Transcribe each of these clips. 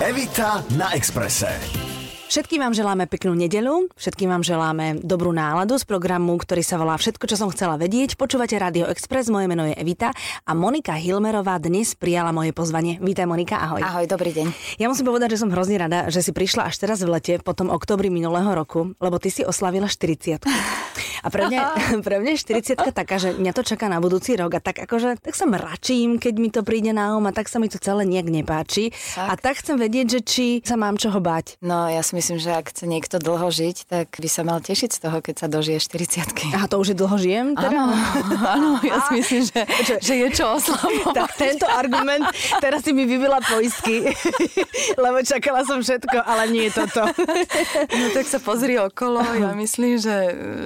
Evita na Exprese. Všetkým vám želáme peknú nedelu, všetkým vám želáme dobrú náladu z programu, ktorý sa volá Všetko, čo som chcela vedieť. Počúvate Radio Express, moje meno je Evita a Monika Hilmerová dnes prijala moje pozvanie. Vítaj Monika, ahoj. Ahoj, dobrý deň. Ja musím povedať, že som hrozne rada, že si prišla až teraz v lete, po tom oktobri minulého roku, lebo ty si oslavila 40. A pre mňa, pre mňa je 40 taká, že mňa to čaká na budúci rok a tak akože, tak sa mračím, keď mi to príde na um a tak sa mi to celé nejak nepáči. Tak. A tak chcem vedieť, že či sa mám čoho bať. No, ja si myslím, že ak chce niekto dlho žiť, tak by sa mal tešiť z toho, keď sa dožije 40 Aha, to už je dlho žijem? Teda? Áno, áno, ja si myslím, že, že je čo oslavovať. Tak tento argument, teraz si mi vybila poistky, lebo čakala som všetko, ale nie toto. No tak sa pozri okolo, ja myslím, že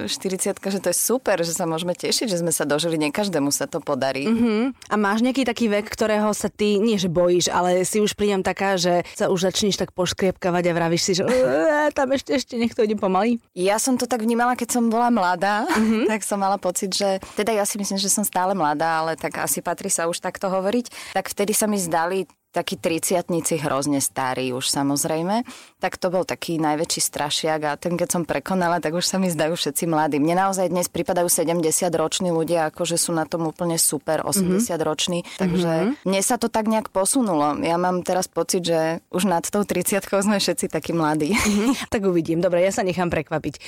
40 že to je super, že sa môžeme tešiť, že sme sa dožili, nie každému sa to podarí. Uh-huh. A máš nejaký taký vek, ktorého sa ty, nie že bojíš, ale si už prídem taká, že sa už začneš tak poškriepkavať a vravíš si, že "Ué, tam ešte, ešte nech to ide pomaly. Ja som to tak vnímala, keď som bola mladá, uh-huh. tak som mala pocit, že teda ja si myslím, že som stále mladá, ale tak asi patrí sa už takto hovoriť. Tak vtedy sa mi zdali takí triciatníci hrozne starí už samozrejme, tak to bol taký najväčší strašiak a ten keď som prekonala, tak už sa mi zdajú všetci mladí. Mne naozaj dnes pripadajú 70 roční ľudia, akože sú na tom úplne super, 80 roční, takže mne sa to tak nejak posunulo. Ja mám teraz pocit, že už nad tou 30 sme všetci takí mladí. tak uvidím. Dobre, ja sa nechám prekvapiť.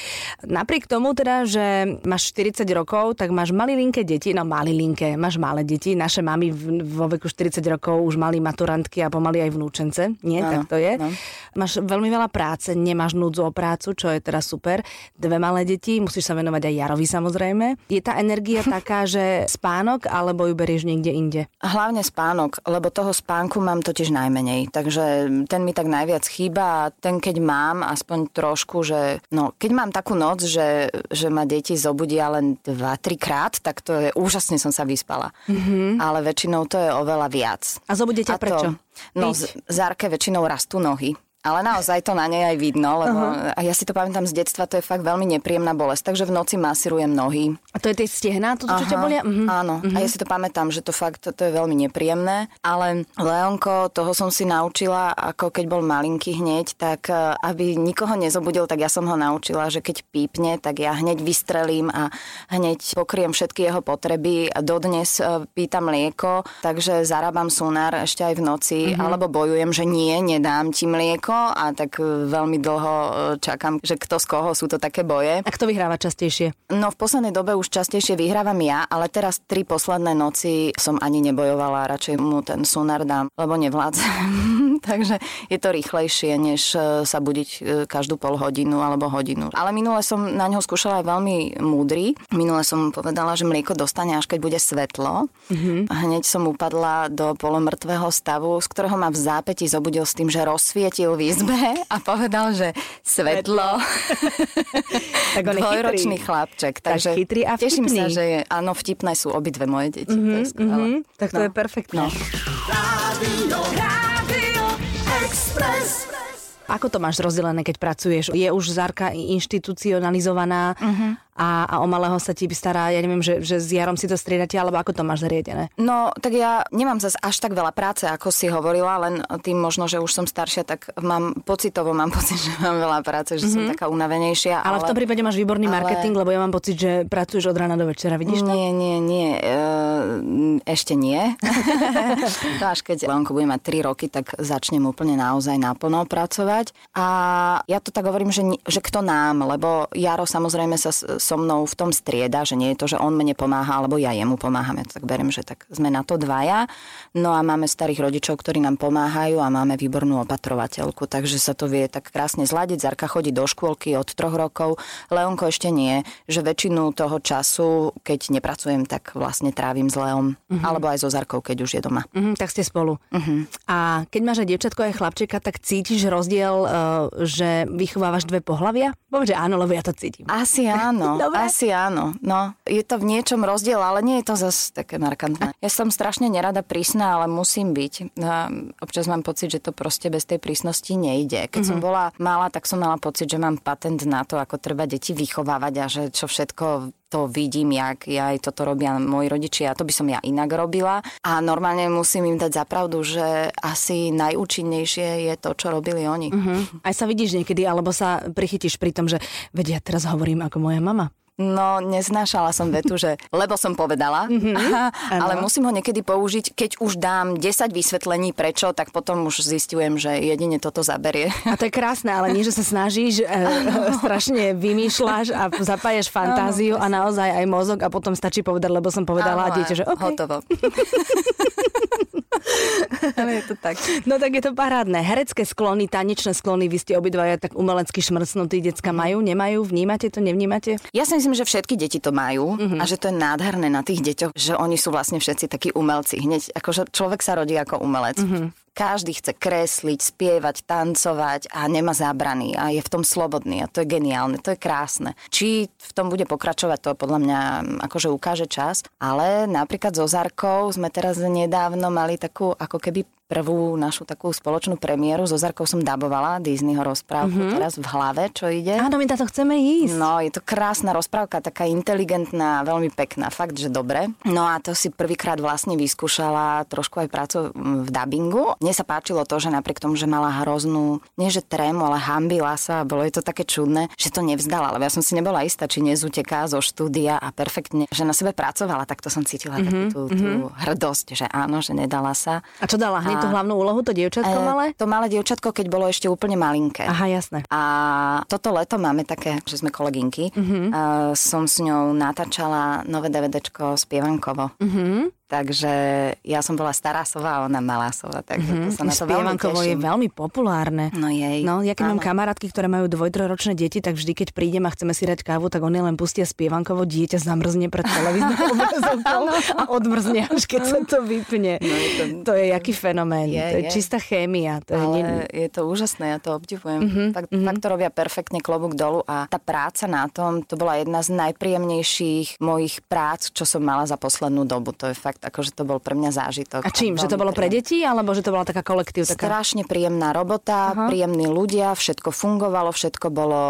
Napriek tomu teda, že máš 40 rokov, tak máš malilinké deti, no malilinké, máš malé deti. Naše mamy vo veku 40 rokov už mali maturantky a pomaly aj vnúčence. Nie, Áno, tak to je. no. Máš veľmi veľa práce, nemáš núdzu o prácu, čo je teraz super. Dve malé deti, musíš sa venovať aj Jarovi samozrejme. Je tá energia taká, že spánok, alebo ju berieš niekde inde? Hlavne spánok, lebo toho spánku mám totiž najmenej. Takže ten mi tak najviac chýba a ten keď mám aspoň trošku, že no, keď mám takú noc, že, že ma deti zobudia len 2-3 krát, tak to je úžasne som sa vyspala. Mm-hmm. Ale väčšinou to je oveľa viac. A zobudia ťa No, z- Zárke väčšinou rastú nohy. Ale naozaj to na nej aj vidno, lebo uh-huh. a ja si to pamätám z detstva, to je fakt veľmi nepríjemná bolesť, takže v noci masírujem nohy. A to je tie stehná, to, čo ťa bolia? Mhm. Áno, a ja si to pamätám, že to fakt to je veľmi nepríjemné, ale Leonko, toho som si naučila, ako keď bol malinký hneď, tak eh, aby nikoho nezobudil, tak ja som ho naučila, že keď pípne, tak ja hneď vystrelím a hneď pokriem všetky jeho potreby a dodnes eh, pýtam mlieko, takže zarábam sunár ešte aj v noci, alebo bojujem, že nie, nedám ti mlieko a tak eh, veľmi dlho eh, čakám, že kto z koho sú to také boje. A kto vyhráva častejšie? No v poslednej dobe už častejšie vyhrávam ja, ale teraz tri posledné noci som ani nebojovala, radšej mu ten sunár dám, lebo nevládzem. Takže je to rýchlejšie, než e, sa budiť e, každú pol hodinu alebo hodinu. Ale minule som na ňo skúšala aj veľmi múdry. Minule som povedala, že mlieko dostane až keď bude svetlo. Mm-hmm. Hneď som upadla do polomrtvého stavu, z ktorého ma v zápäti zobudil s tým, že rozsvietil izbe a povedal, že svetlo. Tak on Dvojročný chytrý. chlapček. Tak Takže chytrý a teším vtipný. sa, že je, áno, vtipné sú obidve moje deti. Mm-hmm, to je skvelé. Mhm, tak to No. je perfektné. No. Rádio, Rádio Express. Ako to máš rozdelené, keď pracuješ? Je už Zárka inštitucionalizovaná Mhm. A, a o malého sa ti stará, ja neviem, že, že s Jarom si to striedate, alebo ako to máš zariadené? No, tak ja nemám zase až tak veľa práce, ako si hovorila, len tým možno, že už som staršia, tak mám pocitovo, mám pocit, že mám veľa práce, že mm-hmm. som taká unavenejšia. Ale, v tom prípade máš výborný ale- marketing, lebo ja mám pocit, že pracuješ od rána do večera, vidíš to? Nie, nie, nie. E, ešte nie. to až keď Leonko bude mať 3 roky, tak začnem úplne naozaj naplno pracovať. A ja to tak hovorím, že, že kto nám, lebo Jaro samozrejme sa so mnou v tom strieda, že nie je to, že on mne pomáha, alebo ja jemu pomáham. Ja to tak beriem, že tak sme na to dvaja. No a máme starých rodičov, ktorí nám pomáhajú a máme výbornú opatrovateľku, takže sa to vie tak krásne zladiť. Zarka chodí do škôlky od troch rokov, Leonko ešte nie, že väčšinu toho času, keď nepracujem, tak vlastne trávim s Leom, uh-huh. alebo aj so Zarkou, keď už je doma. Mhm, tak ste spolu. Uh-huh. A keď máš aj dievčatko aj chlapčeka, tak cítiš rozdiel, uh, že vychovávaš dve pohlavia? Povedz, že áno, lebo ja to cítim. Asi áno, Dobre. asi áno. No, je to v niečom rozdiel, ale nie je to zase také markantné. Ja som strašne nerada prísna, ale musím byť. No, občas mám pocit, že to proste bez tej prísnosti nejde. Keď som bola malá, tak som mala pocit, že mám patent na to, ako treba deti vychovávať a že čo všetko to vidím, jak ja aj toto robia moji rodičia, to by som ja inak robila. A normálne musím im dať zapravdu, že asi najúčinnejšie je to, čo robili oni. Uh-huh. Aj sa vidíš niekedy, alebo sa prichytíš pri tom, že vedia, teraz hovorím ako moja mama. No, neznášala som vetu, že lebo som povedala, mm-hmm. ale musím ho niekedy použiť, keď už dám 10 vysvetlení prečo, tak potom už zistujem, že jedine toto zaberie. A to je krásne, ale nie, že sa snažíš, e, strašne vymýšľaš a zapájaš fantáziu ano, a naozaj aj mozog a potom stačí povedať, lebo som povedala ano, a dieťa, že okay. Hotovo. Ale je to tak. No tak je to parádne. Herecké sklony, tanečné sklony, vy ste obidvaja tak umelecky šmrcnutí, decka majú, nemajú, vnímate to, nevnímate? Ja si myslím, že všetky deti to majú mm-hmm. a že to je nádherné na tých deťoch, že oni sú vlastne všetci takí umelci. Hneď akože človek sa rodí ako umelec. Mm-hmm každý chce kresliť, spievať, tancovať a nemá zábrany a je v tom slobodný a to je geniálne, to je krásne. Či v tom bude pokračovať, to podľa mňa akože ukáže čas, ale napríklad so Zarkou sme teraz nedávno mali takú ako keby prvú našu takú spoločnú premiéru. So Zarkou som dabovala Disneyho rozprávku mm-hmm. teraz v hlave, čo ide. Áno, my to chceme ísť. No, je to krásna rozprávka, taká inteligentná, veľmi pekná, fakt, že dobre. No a to si prvýkrát vlastne vyskúšala trošku aj prácu v dabingu. Mne sa páčilo to, že napriek tomu, že mala hroznú, nie že trému, ale hambila sa, bolo je to také čudné, že to nevzdala, lebo ja som si nebola istá, či nezuteká zo štúdia a perfektne, že na sebe pracovala, tak to som cítila mm-hmm. takú tú, tú mm-hmm. hrdosť, že áno, že nedala sa. A čo dala? Hneď tú hlavnú úlohu, to dievčatko e, malé? To malé dievčatko, keď bolo ešte úplne malinké. Aha, jasné. A toto leto máme také, že sme kolegynky. Uh-huh. Uh, som s ňou natáčala nové DVDčko Spievankovo. Uh-huh. Takže ja som bola stará sova a ona malá sova. Takže mm-hmm. to sa na to veľmi je veľmi populárne. No jej. No, ja keď mám kamarátky, ktoré majú dvoj-trojročné deti, tak vždy, keď prídem a chceme si dať kávu, tak oni len pustia spievankovo, dieťa zamrzne pred televíznou a odmrzne, až keď sa to vypne. No, je to... to je jaký fenomén. Je, to je, je. čistá chémia. To Ale je... je to úžasné, ja to obdivujem. Mm-hmm. Tak, mm-hmm. tak to robia perfektne klobúk dolu a tá práca na tom, to bola jedna z najpríjemnejších mojich prác, čo som mala za poslednú dobu. To je fakt fakt, akože to bol pre mňa zážitok. A čím? Že to bolo pre deti, alebo že to bola taká kolektív? Taká... Strašne príjemná robota, Aha. príjemní ľudia, všetko fungovalo, všetko bolo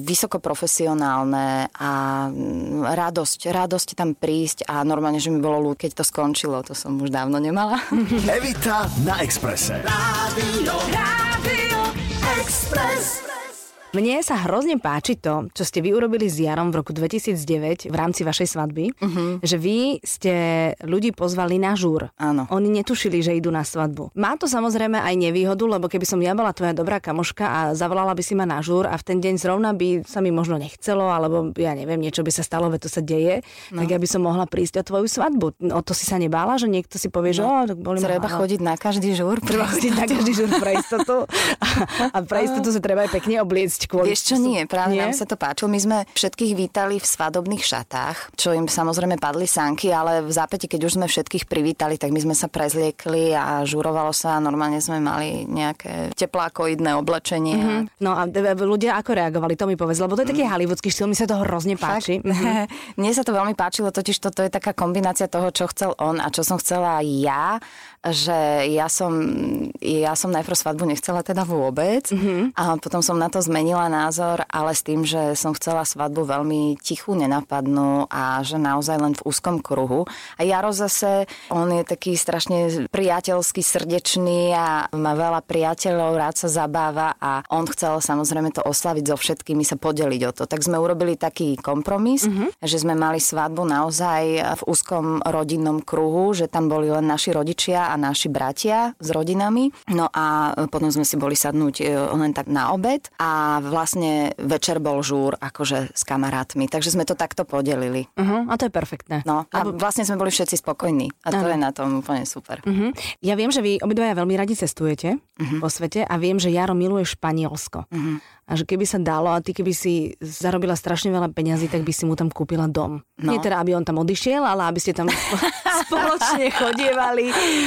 vysoko profesionálne a radosť, radosť tam prísť a normálne, že mi bolo ľúd, keď to skončilo, to som už dávno nemala. Evita na Exprese. Rádio, Rádio Express. Mne sa hrozne páči to, čo ste vy urobili s Jarom v roku 2009 v rámci vašej svadby, uh-huh. že vy ste ľudí pozvali na žúr. Áno. Oni netušili, že idú na svadbu. Má to samozrejme aj nevýhodu, lebo keby som ja bola tvoja dobrá kamoška a zavolala by si ma na žúr a v ten deň zrovna by sa mi možno nechcelo, alebo ja neviem, niečo by sa stalo, veď to sa deje, no. tak ja by som mohla prísť o tvoju svadbu. O to si sa nebála, že niekto si povie, no. že o, tak boli Treba ma, chodiť na každý žúr. Treba chodiť na každý žúr pre istotu. A, a pre istotu sa treba aj pekne obliecť kvôli... Vieš čo, nie, práve nie? nám sa to páčilo. My sme všetkých vítali v svadobných šatách, čo im samozrejme padli sánky, ale v zápäti, keď už sme všetkých privítali, tak my sme sa prezliekli a žurovalo sa a normálne sme mali nejaké teplákoidné oblečenie. Mm-hmm. No a ľudia ako reagovali, to mi povedz, lebo to je taký mm. hollywoodský štýl, mi sa to hrozne páči. Mm-hmm. Mne sa to veľmi páčilo, totiž toto je taká kombinácia toho, čo chcel on a čo som chcela ja že ja som, ja som najprv svadbu nechcela teda vôbec mm-hmm. a potom som na to zmenila názor, ale s tým, že som chcela svadbu veľmi tichú, nenapadnú a že naozaj len v úzkom kruhu. A Jaro zase, on je taký strašne priateľský, srdečný a má veľa priateľov, rád sa zabáva a on chcel samozrejme to oslaviť so všetkými, sa podeliť o to. Tak sme urobili taký kompromis, mm-hmm. že sme mali svadbu naozaj v úzkom rodinnom kruhu, že tam boli len naši rodičia a naši bratia s rodinami. No a potom sme si boli sadnúť e, len tak na obed a vlastne večer bol žúr akože s kamarátmi. Takže sme to takto podelili. Uh-huh, a to je perfektné. No a vlastne sme boli všetci spokojní. A to uh-huh. je na tom úplne super. Uh-huh. Ja viem, že vy obidvaja veľmi radi cestujete uh-huh. po svete a viem, že Jaro miluje Španielsko. Uh-huh a že keby sa dalo a ty keby si zarobila strašne veľa peňazí, tak by si mu tam kúpila dom. No. Nie teda, aby on tam odišiel, ale aby ste tam spoločne chodievali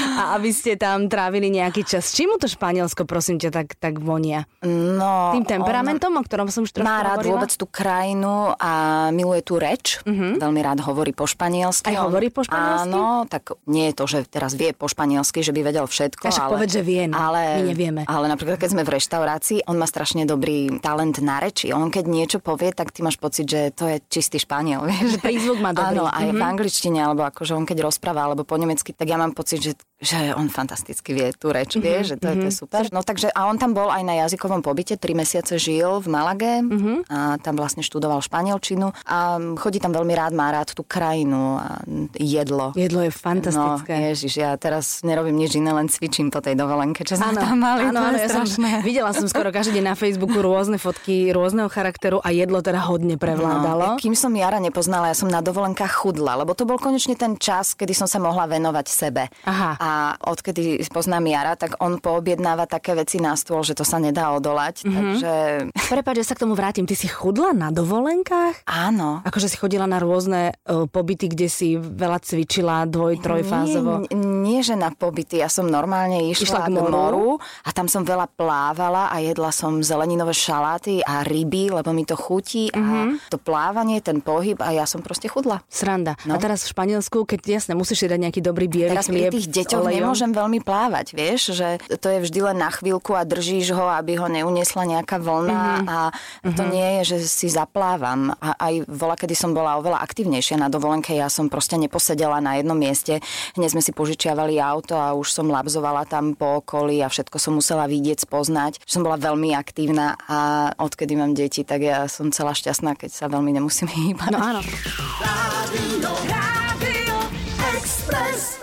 a aby ste tam trávili nejaký čas. Čím mu to Španielsko, prosím ťa, tak, tak vonia? No, Tým temperamentom, o ktorom som už trošku Má rád hovorila? vôbec tú krajinu a miluje tú reč. Veľmi rád hovorí po španielsky. Aj On- hovorí po španielsky? Áno, tak nie je to, že teraz vie po španielsky, že by vedel všetko. A však ale, povedz, že vie, no. Ale, My nevieme. Ale napríklad, keď sme v reštaurácii, on má strašne dobrý talent na reči. On keď niečo povie, tak ty máš pocit, že to je čistý španiel. Vieš? prízvuk má dobrý. Áno, aj v angličtine, alebo akože on keď rozpráva, alebo po nemecky, tak ja mám pocit, že, že on fantasticky vie tú reč, vie, že to, je, to je super. No takže, a on tam bol aj na jazykovom pobyte, tri mesiace žil v Malage a tam vlastne študoval španielčinu a chodí tam veľmi rád, má rád tú krajinu a jedlo. Jedlo je No, fantastické. ježiš, ja teraz nerobím nič iné, len cvičím po tej dovolenke, čo sme Áno, tam mali. áno, áno, ja som, videla som skoro každý deň na Facebooku rôzne fotky rôzneho charakteru a jedlo teda hodne prevládalo. No, kým som Jara nepoznala, ja som na dovolenkách chudla, lebo to bol konečne ten čas, kedy som sa mohla venovať sebe. Aha. A odkedy poznám Jara, tak on poobjednáva také veci na stôl, že to sa nedá odolať. Mhm. Takže Prepáč, že sa k tomu vrátim. Ty si chudla na dovolenkách? áno. Akože si chodila na rôzne uh, pobyty, kde si veľa cvičila dvoj, trojfázovo. Nie, nie, že na pobyty. Ja som normálne Išla išla, k moru? moru a tam som veľa plávala a jedla som zeleninové šaláty a ryby, lebo mi to chutí a to plávanie, ten pohyb a ja som proste chudla. Sranda. No. A teraz v Španielsku, keď jasne musíš dať nejaký dobrý biely Teraz pri tých deťoch olejom. nemôžem veľmi plávať, vieš, že to je vždy len na chvíľku a držíš ho, aby ho neuniesla nejaká vlna a to nie je, že si zaplávam. A aj vola, kedy som bola oveľa aktívnejšia na dovolenke, ja som proste neposedela na jednom mieste. Hneď sme si požičiavali auto a už som labzovala tam po okolí a všetko som musela vidieť, spoznať. Som bola veľmi aktívna a odkedy mám deti, tak ja som celá šťastná, keď sa veľmi nemusím hýbať. No áno. Rádio, Rádio Express.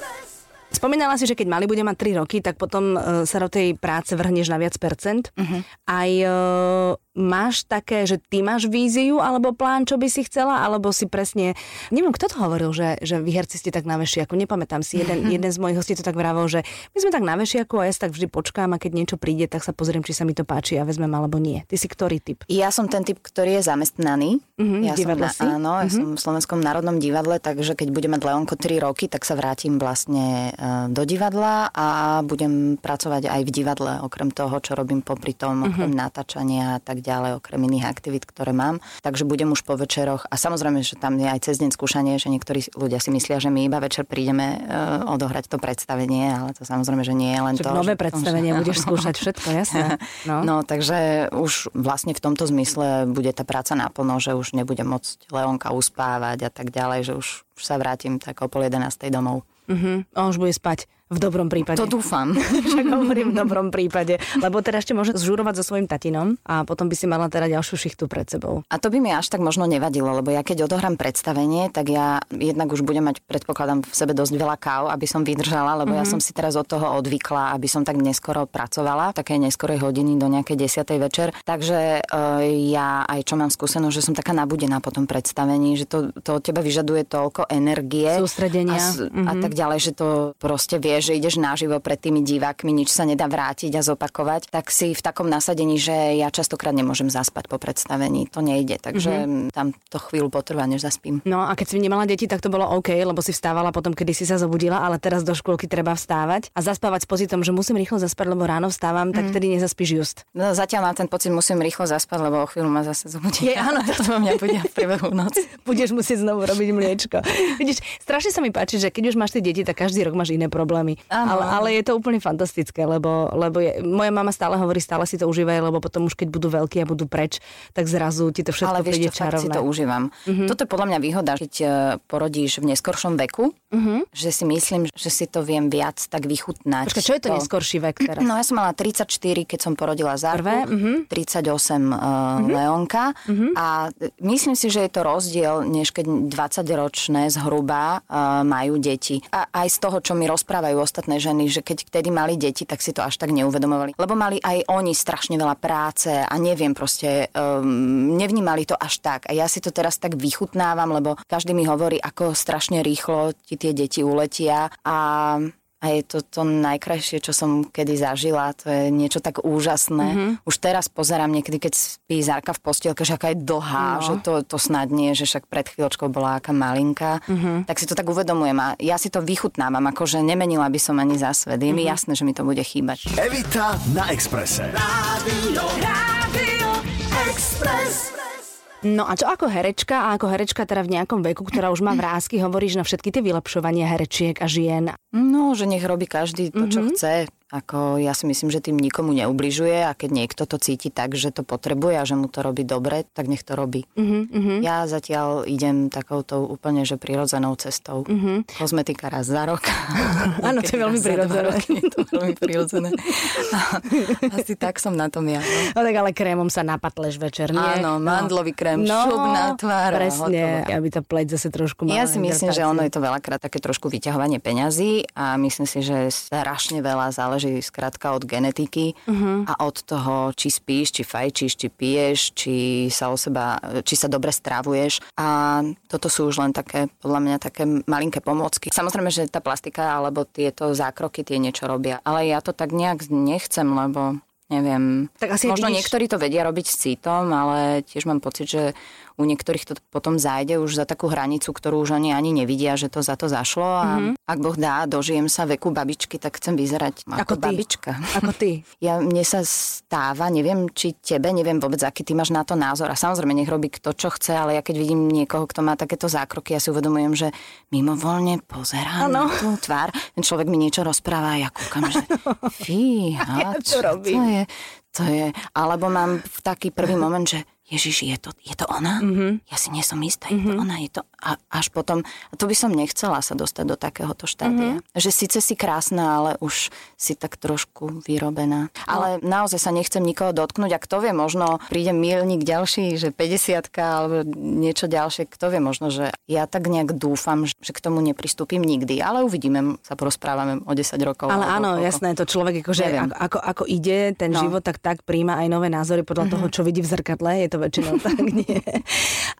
Spomínala si, že keď mali bude mať 3 roky, tak potom uh, sa do tej práce vrhneš na viac percent. Uh-huh. Aj uh, máš také, že ty máš víziu alebo plán, čo by si chcela, alebo si presne... Neviem, kto to hovoril, že, že vy herci ste tak na vešiaku. Nepamätám si. Jeden, jeden z mojich hostí to tak vravel, že my sme tak na vešiaku a ja tak vždy počkám a keď niečo príde, tak sa pozriem, či sa mi to páči a vezmem alebo nie. Ty si ktorý typ? Ja som ten typ, ktorý je zamestnaný. Mhm, ja som si? Áno, ja som v Slovenskom národnom divadle, takže keď bude mať Leonko 3 roky, tak sa vrátim vlastne e, do divadla a budem pracovať aj v divadle, okrem toho, čo robím popri tom, Mhm. okrem natáčania a tak ďalej, okrem iných aktivít, ktoré mám. Takže budem už po večeroch a samozrejme, že tam je aj cez deň skúšanie, že niektorí ľudia si myslia, že my iba večer prídeme e, odohrať to predstavenie, ale to samozrejme, že nie je len Že to. nové že- predstavenie budeš skúšať všetko, jasné. No. No, takže už vlastne v tomto zmysle bude tá práca naplno, že už nebude môcť Leonka uspávať a tak ďalej, že už, už sa vrátim tak o pol 11. domov. Uh-huh. On už bude spať v dobrom prípade. To dúfam. Však hovorím v dobrom prípade. Lebo teda ešte môže zžurovať so svojím tatinom a potom by si mala teda ďalšiu šichtu pred sebou. A to by mi až tak možno nevadilo, lebo ja keď odohrám predstavenie, tak ja jednak už budem mať, predpokladám, v sebe dosť veľa káv, aby som vydržala, lebo mm-hmm. ja som si teraz od toho odvykla, aby som tak neskoro pracovala, také neskorej hodiny do nejakej desiatej večer. Takže e, ja aj čo mám skúsenosť, že som taká nabudená po tom predstavení, že to, to od teba vyžaduje toľko energie. Sústredenia. A, s- a tak ďalej, že to proste vieš, že ideš naživo pred tými divákmi, nič sa nedá vrátiť a zopakovať, tak si v takom nasadení, že ja častokrát nemôžem zaspať po predstavení. To nejde, takže mm-hmm. tam to chvíľu potrvá, než zaspím. No a keď si nemala deti, tak to bolo OK, lebo si vstávala potom, kedy si sa zobudila, ale teraz do škôlky treba vstávať a zaspávať s pocitom, že musím rýchlo zaspať, lebo ráno vstávam, tak vtedy nezaspíš just. No, zatiaľ mám ten pocit, musím rýchlo zaspať, lebo o chvíľu ma zase zobudí. Je, áno, to mňa bude v priebehu noci. Budeš musieť znovu robiť mliečko. Vidíš, strašne sa mi páči, že keď už máš tie deti, tak každý rok máš iné problémy. Áno, ale, áno. ale je to úplne fantastické, lebo, lebo je, moja mama stále hovorí, stále si to užívaj, lebo potom už keď budú veľkí a budú preč, tak zrazu ti to všetko Ale vieš príde čo, fakt si čarovné. to užívam. Mm-hmm. Toto je podľa mňa výhoda, keď e, porodíš v neskoršom veku, mm-hmm. že si myslím, že si to viem viac tak vychutnať. Počkaj, čo je to neskorší vek teraz? No ja som mala 34, keď som porodila Zarku, Prvé, mhm. 38 uh, Leonka a e, myslím si, že je to rozdiel, než keď 20-ročné zhruba uh, majú deti. A aj z toho, čo mi rozprávajú ostatné ženy, že keď vtedy mali deti, tak si to až tak neuvedomovali. Lebo mali aj oni strašne veľa práce a neviem proste, um, nevnímali to až tak. A ja si to teraz tak vychutnávam, lebo každý mi hovorí, ako strašne rýchlo ti tie deti uletia a a je to to najkrajšie, čo som kedy zažila. To je niečo tak úžasné. Mm-hmm. Už teraz pozerám niekedy, keď spí Zárka v postielke, že aká je dlhá, no. že to, to snad nie, že však pred chvíľočkou bola aká malinká. Mm-hmm. Tak si to tak uvedomujem a ja si to vychutnávam, akože nemenila by som ani za svet. Je mm-hmm. mi jasné, že mi to bude chýbať. Evita na Exprese. Rádio, Rádio Express. No a čo ako herečka a ako herečka teda v nejakom veku, ktorá už má vrázky, hovoríš na všetky tie vylepšovania herečiek a žien? No, že nech robí každý to, čo mm-hmm. chce. Ako ja si myslím, že tým nikomu neubližuje a keď niekto to cíti tak, že to potrebuje a že mu to robí dobre, tak nech to robí. Uh-huh, Ja zatiaľ idem takouto úplne, že prirodzenou cestou. Uh-huh. Kozmetika raz za rok. Áno, to je veľmi prirodzené. to veľmi prirodzené. Asi tak som na tom ja. No. no tak ale krémom sa napatleš večer, nie? Áno, no. mandlový krém, no, šup na tvár. Presne, aby tá pleť zase trošku mala Ja si myslím, že ono je to veľakrát také trošku vyťahovanie peňazí a myslím si, že strašne veľa záleží záleží skrátka od genetiky uh-huh. a od toho, či spíš, či fajčíš, či piješ, či sa o seba, či sa dobre strávuješ. A toto sú už len také, podľa mňa, také malinké pomôcky. Samozrejme, že tá plastika alebo tieto zákroky tie niečo robia. Ale ja to tak nejak nechcem, lebo neviem. Tak asi Možno vidíš... niektorí to vedia robiť s citom, ale tiež mám pocit, že u niektorých to potom zájde už za takú hranicu, ktorú už oni ani nevidia, že to za to zašlo a mm-hmm. ak Boh dá, dožijem sa veku babičky, tak chcem vyzerať ako, ako ty. babička. Ako ty. Ja, mne sa stáva, neviem, či tebe, neviem vôbec, aký ty máš na to názor a samozrejme nech robí kto, čo chce, ale ja keď vidím niekoho, kto má takéto zákroky, ja si uvedomujem, že mimovoľne pozerá ano. na tú tvár, ten človek mi niečo rozpráva a ja kúkam, že fíha, čo to, to je, to je, alebo mám v taký prvý moment, že Ježiš, je to, je to ona? Mm-hmm. Ja si nie som istá, je mm-hmm. to mhm. ona, je to... A až potom, a to by som nechcela sa dostať do takéhoto štádia. Mm-hmm. Že síce si krásna, ale už si tak trošku vyrobená. No. Ale naozaj sa nechcem nikoho dotknúť a kto vie, možno príde milník ďalší, že 50 alebo niečo ďalšie, kto vie, možno, že ja tak nejak dúfam, že k tomu nepristúpim nikdy, ale uvidíme, sa porozprávame o 10 rokov. Ale áno, koľko. jasné, to človek akože ako, ako, ako ide ten no. život, tak tak príjma aj nové názory podľa mm-hmm. toho, čo vidí v zrkadle. Je to to väčšinou tak nie.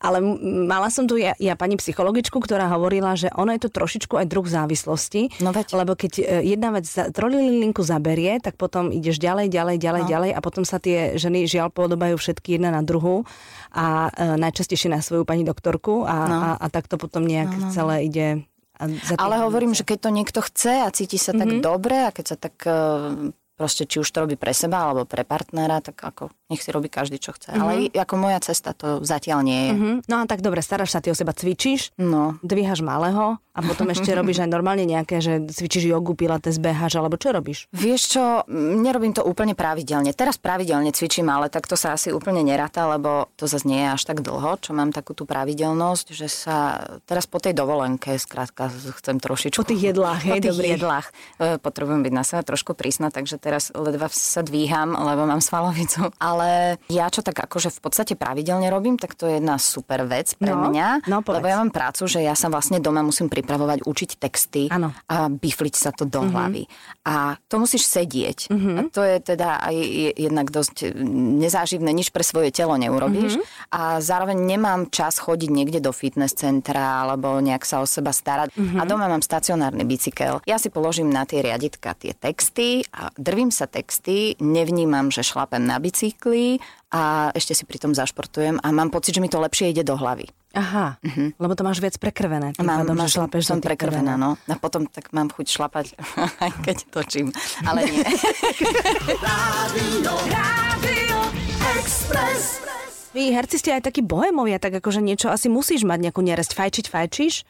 Ale mala som tu ja, ja pani psychologičku, ktorá hovorila, že ono je to trošičku aj druh závislosti. No veď. Lebo keď e, jedna vec trolilinku zaberie, tak potom ideš ďalej, ďalej, ďalej, no. ďalej a potom sa tie ženy žiaľ podobajú všetky jedna na druhú a e, najčastejšie na svoju pani doktorku a, no. a, a tak to potom nejak no, no. no. celé ide ale hovorím, že keď to niekto chce a cíti sa mm-hmm. tak mhm. dobre a keď sa tak e, proste či už to robí pre seba alebo pre partnera, tak ako nech si robí každý, čo chce. Mm-hmm. Ale ako moja cesta to zatiaľ nie je. Mm-hmm. No a tak dobre, staráš sa, ty o seba cvičíš, no. dvíhaš malého a potom ešte robíš aj normálne nejaké, že cvičíš jogu, pilates, beháš, alebo čo robíš? Vieš čo, nerobím to úplne pravidelne. Teraz pravidelne cvičím, ale tak to sa asi úplne neráta, lebo to zase nie je až tak dlho, čo mám takú tú pravidelnosť, že sa teraz po tej dovolenke, skrátka, chcem trošičku... Po tých jedlách, hej, po tých dobrý. jedlách. E, potrebujem byť na seba trošku prísna, takže teraz ledva sa dvíham, lebo mám svalovicu. Ale ja čo tak akože v podstate pravidelne robím, tak to je jedna super vec pre no, mňa, no, lebo ja mám prácu, že ja sa vlastne doma musím pripravovať, učiť texty ano. a bifliť sa to do mm-hmm. hlavy. A to musíš sedieť. Mm-hmm. A to je teda aj jednak dosť nezáživné, nič pre svoje telo neurobíš. Mm-hmm. A zároveň nemám čas chodiť niekde do fitness centra alebo nejak sa o seba starať. Mm-hmm. A doma mám stacionárny bicykel. Ja si položím na tie riaditka tie texty a drvím sa texty, nevnímam, že šlapem na bicykl zvykli a ešte si pritom zašportujem a mám pocit, že mi to lepšie ide do hlavy. Aha, uh-huh. lebo to máš viac prekrvené. Mám, pádom, mám, že šlapeš som prekrvená, no. A potom tak mám chuť šlapať, aj keď točím, ale nie. rádio, rádio, Express. Vy herci ste aj takí bohemovia, tak akože niečo asi musíš mať nejakú neresť. Fajčiť, fajčíš?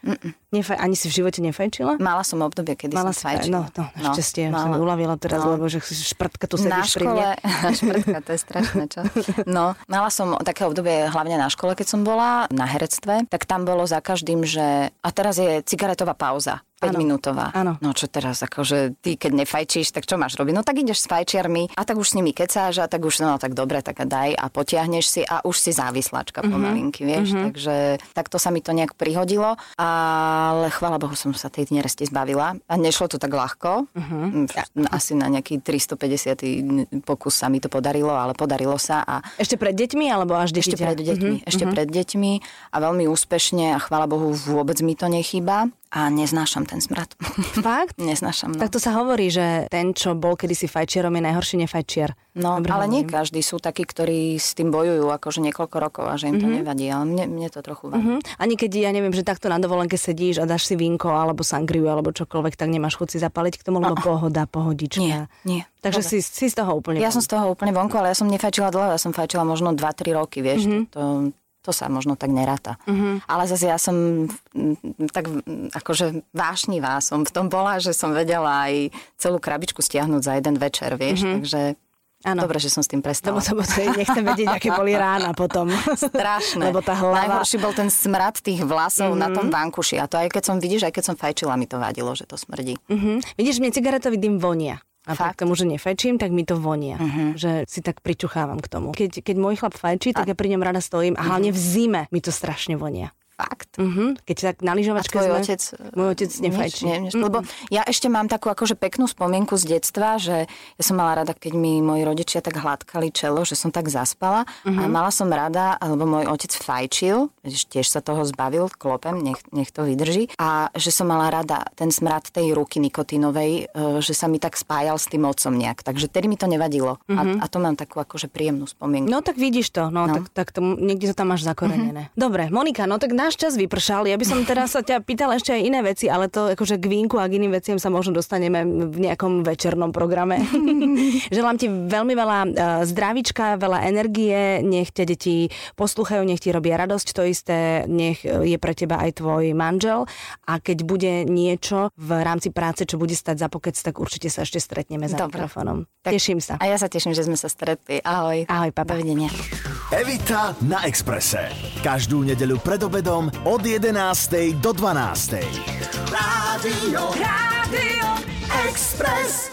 Nefaj, ani si v živote nefajčila? Mala som obdobie, kedy Mala som fajčila. No, no, no šťastie, no, som uľavila teraz, no. lebo že šprtka tu sedíš pri mne. šprtka, to je strašné, čo? No, mala som také obdobie hlavne na škole, keď som bola na herectve, tak tam bolo za každým, že a teraz je cigaretová pauza. 5 ano. minútová. Áno. No čo teraz, akože ty keď nefajčíš, tak čo máš robiť? No tak ideš s fajčiarmi a tak už s nimi kecáš a tak už, no tak dobre, tak daj a potiahneš si a už si závislačka mm-hmm. pomalinky, vieš. Mm-hmm. Takže takto sa mi to nejak prihodilo, ale chvála Bohu som sa tej neresti zbavila a nešlo to tak ľahko. Mm-hmm. Asi na nejaký 350 pokus sa mi to podarilo, ale podarilo sa. A ešte pred deťmi alebo až? Ešte pred deťmi, mm-hmm. ešte mm-hmm. pred deťmi a veľmi úspešne a chvála Bohu vôbec mi to nechýba A neznášam ten smrad. Fakt? neznášam. No. Tak to sa hovorí, že ten, čo bol kedysi fajčierom, je najhorší nefajčier. No, Dobre ale nie hovorím. každý. Sú takí, ktorí s tým bojujú akože niekoľko rokov a že im to nevadí. Ale mne, mne to trochu vadí. Mhm. Ani keď, ja neviem, že takto na dovolenke sedíš a dáš si vínko alebo sangriu alebo čokoľvek, tak nemáš chuť si zapaliť k tomu, lebo pohoda, pohodička. Nie, nie. Takže si, si z toho úplne... Ja som z toho úplne vonku, ale ja som nefajčila dlho, ja som fajčila možno 2-3 roky, vieš, Mhm. mm-hmm. to, to sa možno tak neráta. Mm-hmm. Ale zase ja som tak akože vášnivá som v tom bola, že som vedela aj celú krabičku stiahnuť za jeden večer, vieš, mm-hmm. takže Áno. dobre, že som s tým Lebo prestala. to, to je, nechcem vedieť, aké boli rána potom. Strašné. Lebo tá hlava... Najhorší bol ten smrad tých vlasov mm-hmm. na tom vankuši. A to aj keď som, vidíš, aj keď som fajčila, mi to vadilo, že to smrdí. Mhm. Vidíš, mne cigaretový dym vonia. A Fakt? k tomu, že nefajčím, tak mi to vonia. Že si tak pričuchávam k tomu. Keď, keď môj chlap fajčí, tak ja pri ňom rada stojím a hlavne v zime mi to strašne vonia. Fakt. Mhm. Keď tak na lyžovačke sme... otec? Môj otec nefajčí. Nič, nie, nie, lebo ja ešte mám takú akože peknú spomienku z detstva, že ja som mala rada, keď mi moji rodičia tak hladkali čelo, že som tak zaspala a mala som rada, alebo môj otec fajčil, tiež sa toho zbavil, klopem, nech, nech to vydrží, a že som mala rada ten smrad tej ruky nikotínovej, e, že sa mi tak spájal s tým otcom nejak. Takže tedy mi to nevadilo. A, a to mám takú akože príjemnú spomienku. No tak vidíš to, no, No. Tak, tak to, niekde to tam máš zakorenené. Dobre, Monika, no tak náš čas vypršal. Ja by som teraz sa ťa pýtala ešte aj iné veci, ale to akože k vínku a k iným veciam sa možno dostaneme v nejakom večernom programe. Želám ti veľmi veľa eh, zdravička, veľa energie, nech ťa deti poslúchajú, nech ti robia radosť, to isté, nech eh, je pre teba aj tvoj manžel a keď bude niečo v rámci práce, čo bude stať za pokec, tak určite sa ešte stretneme za Dobre. mikrofónom. Tak- Teším sa. A ja sa teším, že sme sa stretli. Ahoj. Ahoj, papa. Dovidenia. Evita na Exprese. Každú nedeľu pred obedom od 11. do 12. Rádio, Rádio Express.